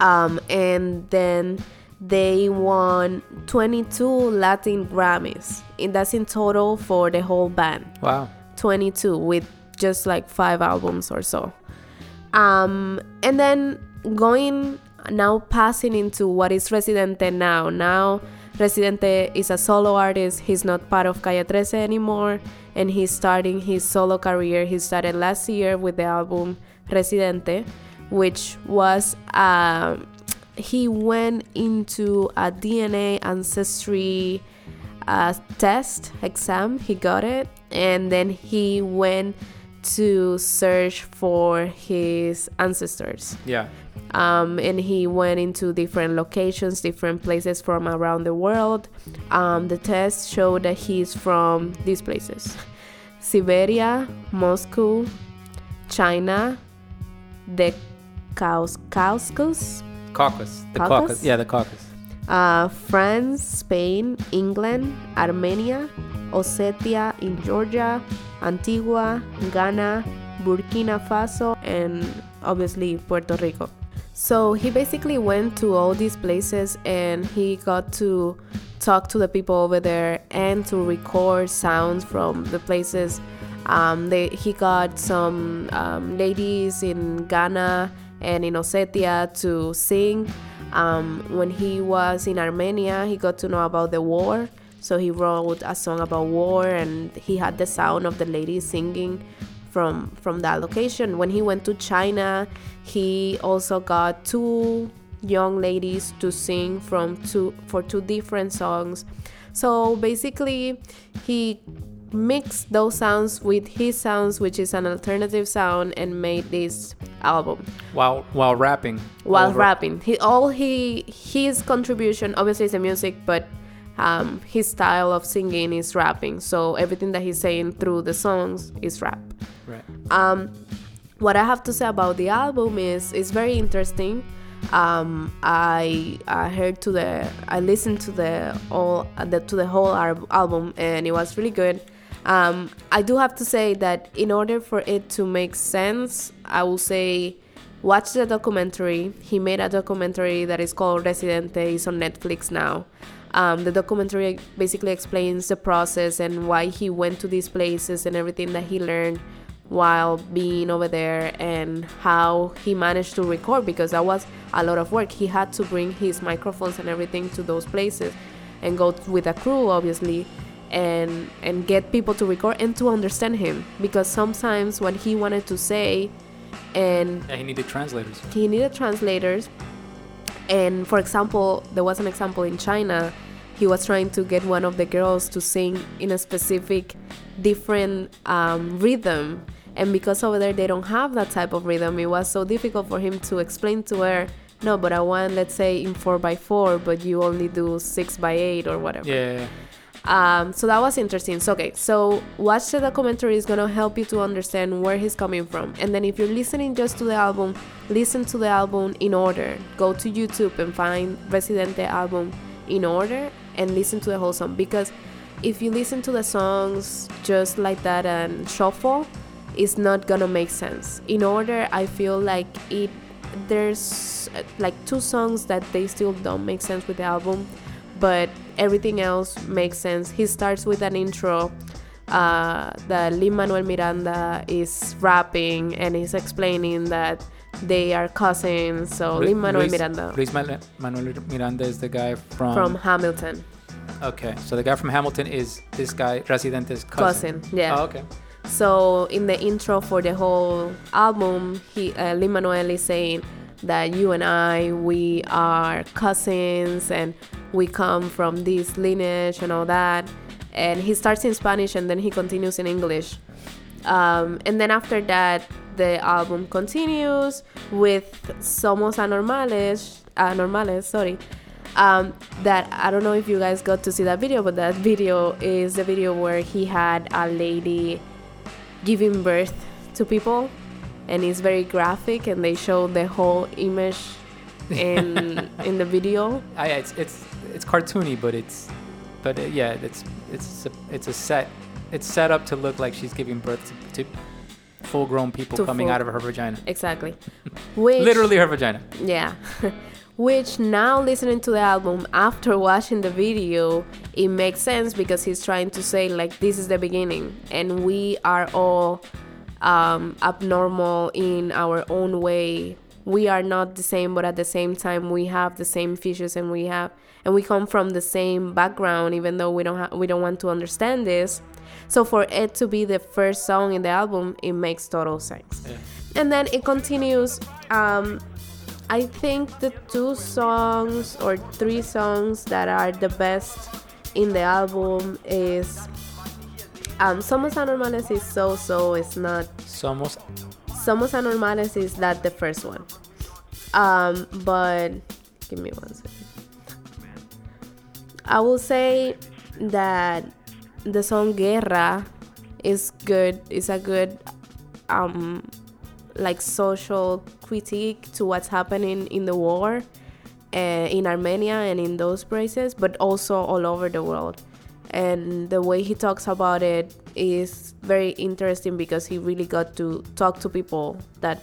Um, and then they won 22 Latin Grammys. And that's in total for the whole band. Wow. 22 with just like five albums or so. Um, and then going now passing into what is Residente now. Now Residente is a solo artist. He's not part of Calle 13 anymore, and he's starting his solo career. He started last year with the album Residente, which was um, he went into a DNA ancestry uh, test exam. He got it, and then he went to search for his ancestors. Yeah. Um, and he went into different locations, different places from around the world. Um, the test showed that he's from these places Siberia, Moscow, China, the Caucasus, Caucasus. The Caucasus? Caucasus. Yeah, the Caucasus. uh, France, Spain, England, Armenia, Ossetia in Georgia, Antigua, Ghana, Burkina Faso, and obviously Puerto Rico. So he basically went to all these places and he got to talk to the people over there and to record sounds from the places. Um, they, he got some um, ladies in Ghana and in Ossetia to sing. Um, when he was in Armenia, he got to know about the war. So he wrote a song about war and he had the sound of the ladies singing from from that location. When he went to China, he also got two young ladies to sing from two for two different songs. So basically, he mixed those sounds with his sounds, which is an alternative sound, and made this album While while rapping. while over- rapping. He all he his contribution obviously is the music, but um, his style of singing is rapping. So everything that he's saying through the songs is rap. Right. Um, what I have to say about the album is it's very interesting. Um, I I heard to the I listened to the all the to the whole album and it was really good. Um, I do have to say that in order for it to make sense, I will say watch the documentary. He made a documentary that is called Residente. It's on Netflix now. Um, the documentary basically explains the process and why he went to these places and everything that he learned while being over there and how he managed to record because that was a lot of work. He had to bring his microphones and everything to those places and go with a crew, obviously, and and get people to record and to understand him. Because sometimes what he wanted to say and Yeah, he needed translators. he needed translators. And for example there was an example in china. He was trying to get one of the girls to sing in a specific different um, rhythm. And because over there they don't have that type of rhythm it was so difficult for him to explain to her no but i want let's say in 4 by 4 but you only do 6 by 8 or whatever. Yeah. Um, so that was interesting. So okay, so watch the documentary is gonna help you to understand where he's coming from. And then if you're listening just to the album, listen to the album in order. Go to YouTube and find Residente album in order and listen to the whole song. Because if you listen to the songs just like that and shuffle, it's not gonna make sense. In order, I feel like it there's like two songs that they still don't make sense with the album but everything else makes sense. He starts with an intro uh, that Lin Manuel Miranda is rapping and he's explaining that they are cousins. So Lu- Lin Manuel Luis- Miranda Luis Manu- Manuel Miranda is the guy from. from Hamilton, Okay, so the guy from Hamilton is this guy Residente's cousin. cousin. Yeah. Oh, okay. So in the intro for the whole album, he uh, Lin Manuel is saying that you and I we are cousins and we come from this lineage and all that. And he starts in Spanish and then he continues in English. Um, and then after that, the album continues with Somos Anormales, Anormales, sorry. Um, that I don't know if you guys got to see that video, but that video is the video where he had a lady giving birth to people and it's very graphic and they show the whole image in *laughs* in the video I, it's it's it's cartoony, but it's but uh, yeah, it's it's a, it's a set. It's set up to look like she's giving birth to, to full-grown people To coming full- out of her vagina. exactly which *laughs* Literally her vagina. yeah *laughs* which now listening to the album after watching the video it makes sense because he's trying to say like this is the beginning and we are all um, abnormal in our own way. We are not the same but at the same time we have the same features and we have and we come from the same background even though we don't ha- we don't want to understand this. So for it to be the first song in the album it makes total sense. Yeah. and then it continues um, i think the two songs or three songs that are the best in the album is um, somos anormales is so so it's not Somos somos anormales is that the first one um, but give me one second i will say that the song guerra is good it's a good um like social critique to what's happening in the war uh, in Armenia and in those places, but also all over the world. And the way he talks about it is very interesting because he really got to talk to people that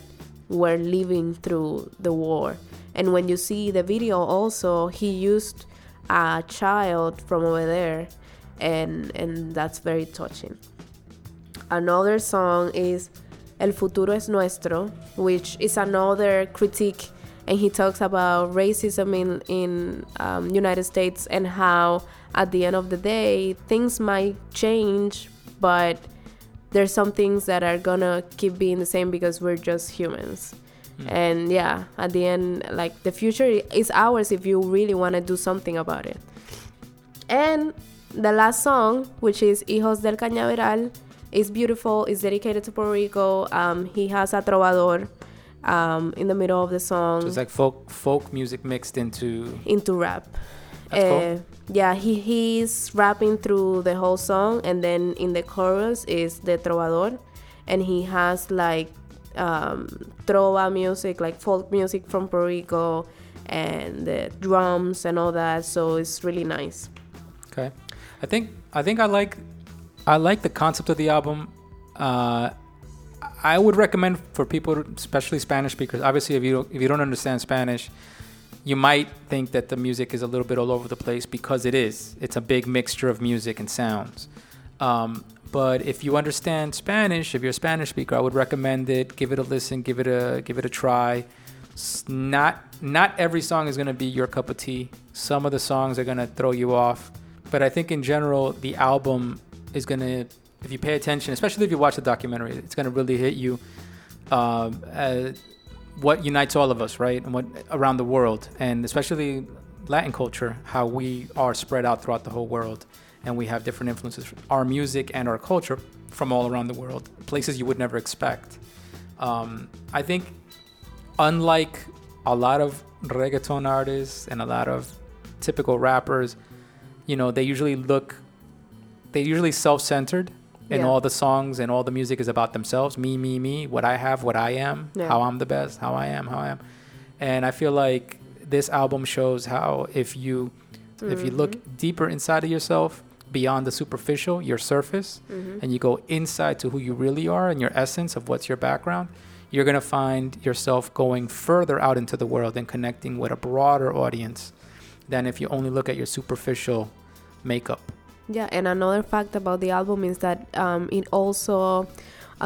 were living through the war. And when you see the video, also he used a child from over there, and and that's very touching. Another song is El futuro es nuestro, which is another critique, and he talks about racism in in um, United States and how at the end of the day things might change, but there's some things that are gonna keep being the same because we're just humans. And yeah, at the end, like the future is ours if you really want to do something about it. And the last song, which is Hijos del Cañaveral, is beautiful. It's dedicated to Puerto Rico. Um, he has a trovador um, in the middle of the song so it's like folk folk music mixed into into rap. That's cool. Uh, yeah, he he's rapping through the whole song, and then in the chorus is the trovador, and he has like um, trova music, like folk music from Puerto Rico, and the drums and all that. So it's really nice. Okay, I think I think I like I like the concept of the album. Uh, I would recommend for people, especially Spanish speakers. Obviously, if you if you don't understand Spanish, you might think that the music is a little bit all over the place because it is. It's a big mixture of music and sounds. Um, but if you understand Spanish, if you're a Spanish speaker, I would recommend it. Give it a listen. Give it a give it a try. S- Not not every song is gonna be your cup of tea. Some of the songs are gonna throw you off. But I think in general, the album is gonna, if you pay attention, especially if you watch the documentary, it's gonna really hit you. Um, uh, what unites all of us, right? And what around the world, and especially Latin culture, how we are spread out throughout the whole world, and we have different influences, our music and our culture from all around the world, places you would never expect. Um, I think, unlike a lot of reggaeton artists and a lot of typical rappers, you know, they usually look, they usually self-centered. And Yeah. all the songs and all the music is about themselves. Me me me what i have what i am Yeah. how i'm the best how i am how i am. And i feel like this album shows how if you if you look mm-hmm. deeper inside of yourself beyond the superficial your surface mm-hmm. and you go inside to who you really are and your essence of what's your background you're going to find yourself going further out into the world and connecting with a broader audience than if you only look at your superficial makeup Yeah, and another fact about the album is that um, it also,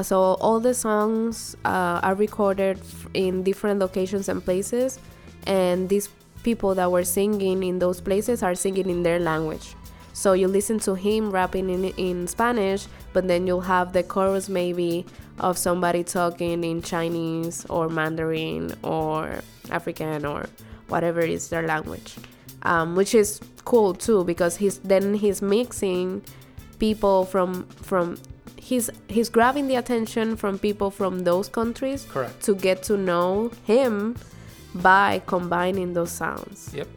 so all the songs uh, are recorded in different locations and places, and these people that were singing in those places are singing in their language. So you listen to him rapping in in Spanish, but then you'll have the chorus maybe of somebody talking in Chinese or Mandarin or African or whatever is their language, um, which is cool too because he's then he's mixing people from from he's he's grabbing the attention from people from those countries Correct. to get to know him by combining those sounds. Yep.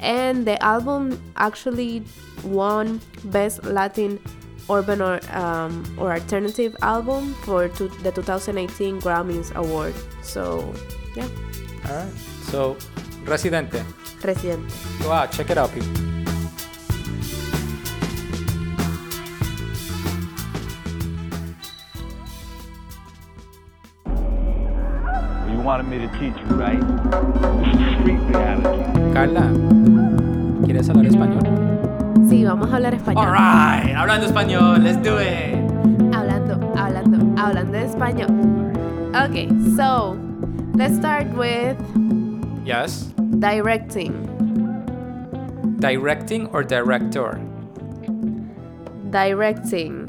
And the album actually won best latin urban or um, or alternative album for to, the 2018 grammys award. So yeah. All right. So residente residente go out check it out people You wanted me to teach you, right? Street reality. Carla ¿quieres hablar español? sí vamos a hablar español Alright, hablando español, let's do it. hablando hablando hablando de español okay so let's start with Yes. Directing Directing or director? directing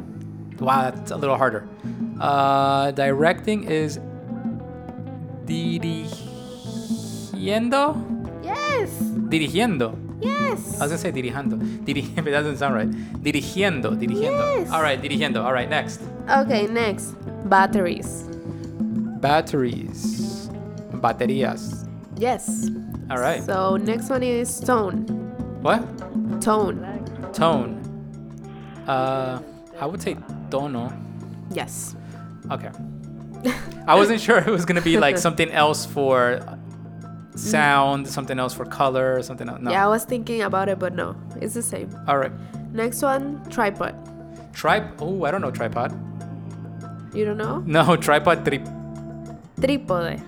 Wow, that's a little harder. Uh, directing is dirigiendo. yes Dirigiendo. yes I was gonna say dirigiendo. Diri- it *laughs* doesn't sound right. Dirigiendo. Dirigiendo. Yes. All right, dirigiendo. All right, next. okay next batteries Batteries. Baterías. yes All right. so next one is tone What? tone Tone. Uh, I would say tono. yes Okay. I wasn't sure it was gonna be like *laughs* something else for sound, something else for color, something else. No. yeah i was thinking about it but no it's the same All right. next one tripod Trip. Oh, I don't know tripod. you don't know No, *laughs* tripod. Tri. trípode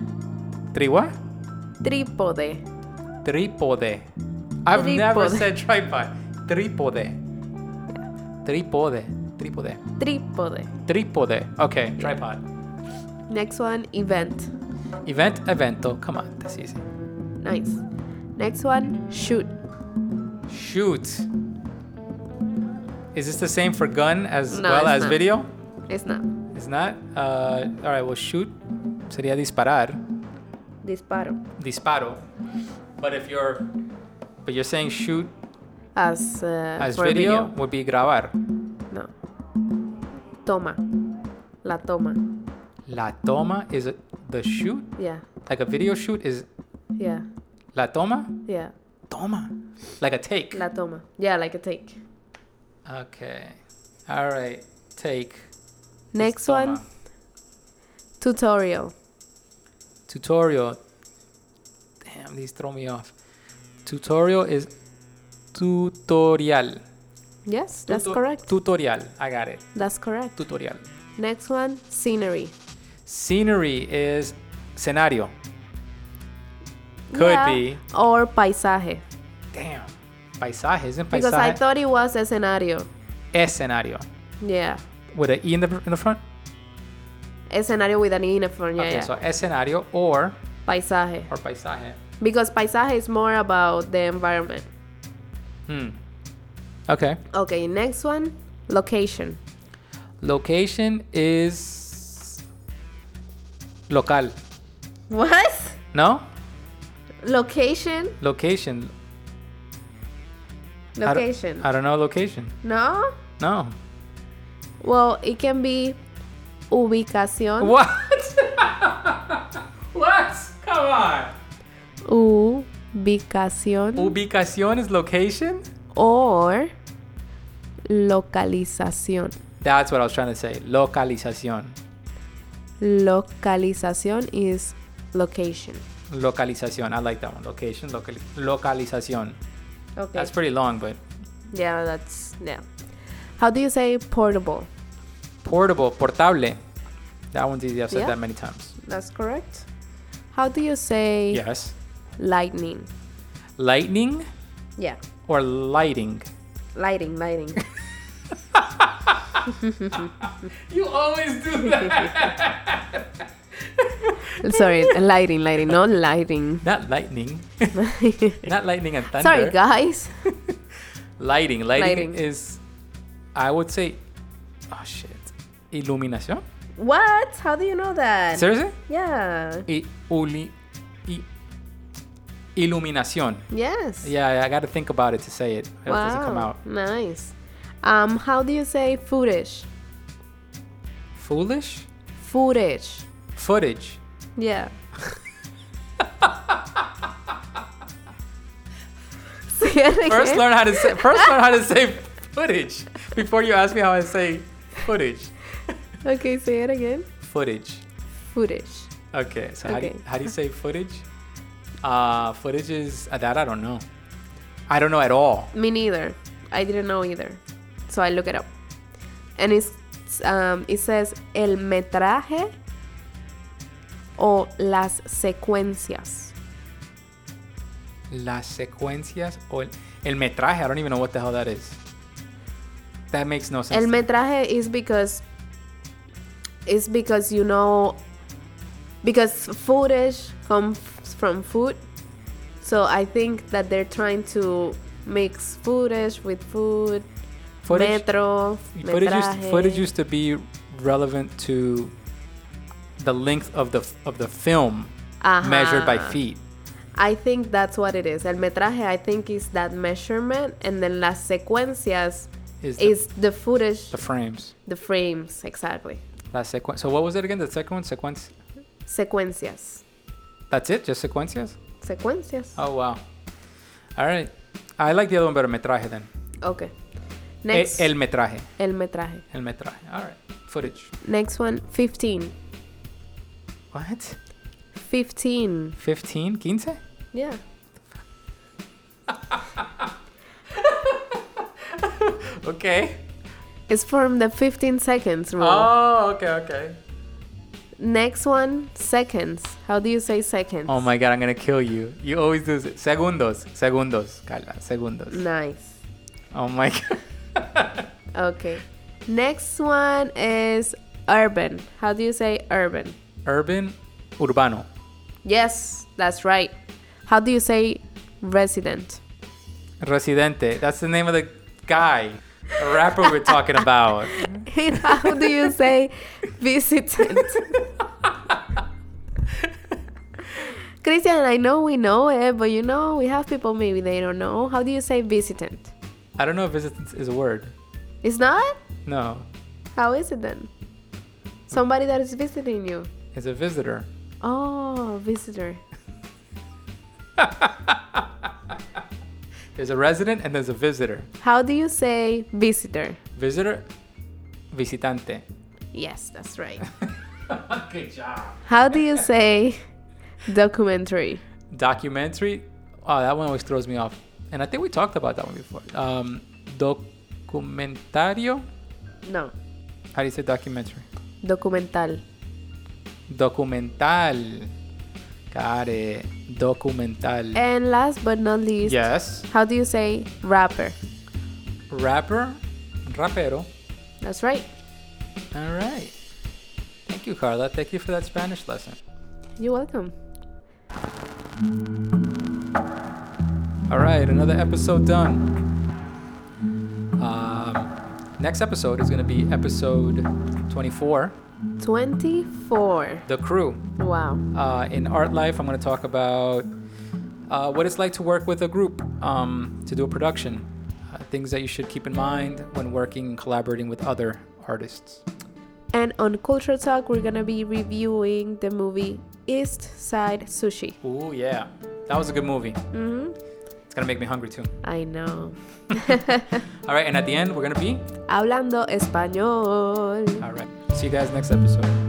Tri what? Trípode Tripode. I've never Tripode. said tripod. Tripode. Tripode. Tripode. trípode Tripode. Okay, tripod. next one event Event. Evento. Come on, that's easy. nice next one shoot Shoot. Is this the same for gun as No, well as not. video? it's not It's not. Uh, all right. Well, shoot sería disparar. Disparo Disparo. But if you're, but you're saying shoot as uh, as for video, would be grabar. no toma la toma La toma is a, the shoot. yeah Like a video shoot is yeah la toma. yeah Toma. Like a take. la toma yeah like a take Okay. All right. Take. next one tutorial Tutorial. Damn, these throw me off. Tutorial is tutorial. yes that's Tuto- correct Tutorial. I got it. that's correct Tutorial. next one scenery Scenery is scenario. Could Yeah, be. Or paisaje. Damn. Paisaje isn't paisaje. Because I thought it was escenario. Escenario. Yeah. With an E in the, in the front? Escenario with an in. Yeah, okay, yeah. so escenario or paisaje. or paisaje. Because paisaje is more about the environment. Hmm. Okay. Okay, next one. Location. Location is local. What? No? Location? Location. I don't- Location. I don't know location. No? No. Well, it can be ubicación. What? *laughs* what? Come on. Ubicación. Ubicación is location? or localización. That's what I was trying to say. Localización. Localización is location. Localización. I like that one. Location. Locali- localización. Okay. That's pretty long, but yeah, that's yeah. How do you say portable? Portable. Portable. That one's easy. I've said Yeah. that many times. That's correct. How do you say Yes. lightning? Lightning Yeah. or lighting? Lighting, lighting. *laughs* You always do that. *laughs* Sorry, lighting, lighting, not lighting. Not lightning. *laughs* Not lightning and thunder. Sorry, guys. Lighting. Lighting. Lighting. is, I would say, oh shit. Iluminación? What? How do you know that? Seriously? Yeah. I, uli, i. Yes. Yeah, I got to think about it to say it. It doesn't come Wow. out. Nice. Um, how do you say foolish? Foolish? Footage. Footage. Yeah. *laughs* Say it again. First learn how to say first learn how to say footage before you ask me how I say footage. Okay, say it again. Footage. Footage. Okay, so how, do you, how do you say footage? Uh, footage is uh, that I don't know. I don't know at all. Me neither. I didn't know either. So I look it up. And it's um, it says el metraje o las secuencias. Las secuencias o el, el metraje. I don't even know what the hell that is. That makes no sense. El metraje is because it's because you know because footage comes from food. So I think that they're trying to mix footage with food, footage, metro, footage, used, footage used to be relevant to the length of the of the film measured by feet. I think that's what it is. El metraje, I think, is that measurement, and then las secuencias Is the, is the footage, the frames. the frames, exactly. La secuen- so what was it again? The second one, sequence. Secuencias. That's it, just secuencias. Secuencias. Oh wow. All right. I like the other one better. Metraje then. Okay. Next. el metraje. el metraje. El metraje. All right. Footage. Next one, 15. What? 15. 15? 15? Yeah. *laughs* Okay. It's from the 15 seconds rule. Oh, okay, okay. Next one, seconds. How do you say seconds? Oh my god, I'm gonna kill you. You always do this. Segundos. Segundos. Carla. Segundos. Nice. Oh my *laughs* god. Okay. Next one is urban. How do you say urban? Urban. Urbano. Yes, that's right. How do you say resident? Residente. That's the name of the guy. The rapper we're talking about. *laughs* And how do you say visitant? Christian, I know we know it, but you know, we have people maybe they don't know. How do you say visitant? I don't know if visitant is a word. It's not? No. How is it then? Somebody that is visiting you. It's a visitor. Oh, visitor. *laughs* There's a resident and there's a visitor. How do you say visitor? Visitor, visitante. Yes, that's right. *laughs* Good job. How do you say documentary? Documentary. Oh, that one always throws me off. And I think we talked about that one before. Um, documentario. No, How do you say documentary? documental. Documental. Got it. Documental. And last but not least, yes. how do you say rapper? Rapper. Rapero. That's right. All right. Thank you, Carla. Thank you for that Spanish lesson. You're welcome. All right, another episode done. Um, next episode is going to be episode 24 24. The Crew. Wow. Uh, in Art Life, I'm going to talk about uh, what it's like to work with a group um, to do a production, uh, things that you should keep in mind when working and collaborating with other artists. And on Culture Talk, we're gonna be reviewing the movie East Side Sushi. Oh, yeah. That was a good movie. hmm To make me hungry too. I know. *laughs* All right, and at the end, we're to be. Hablando español. All right. See you guys next episode.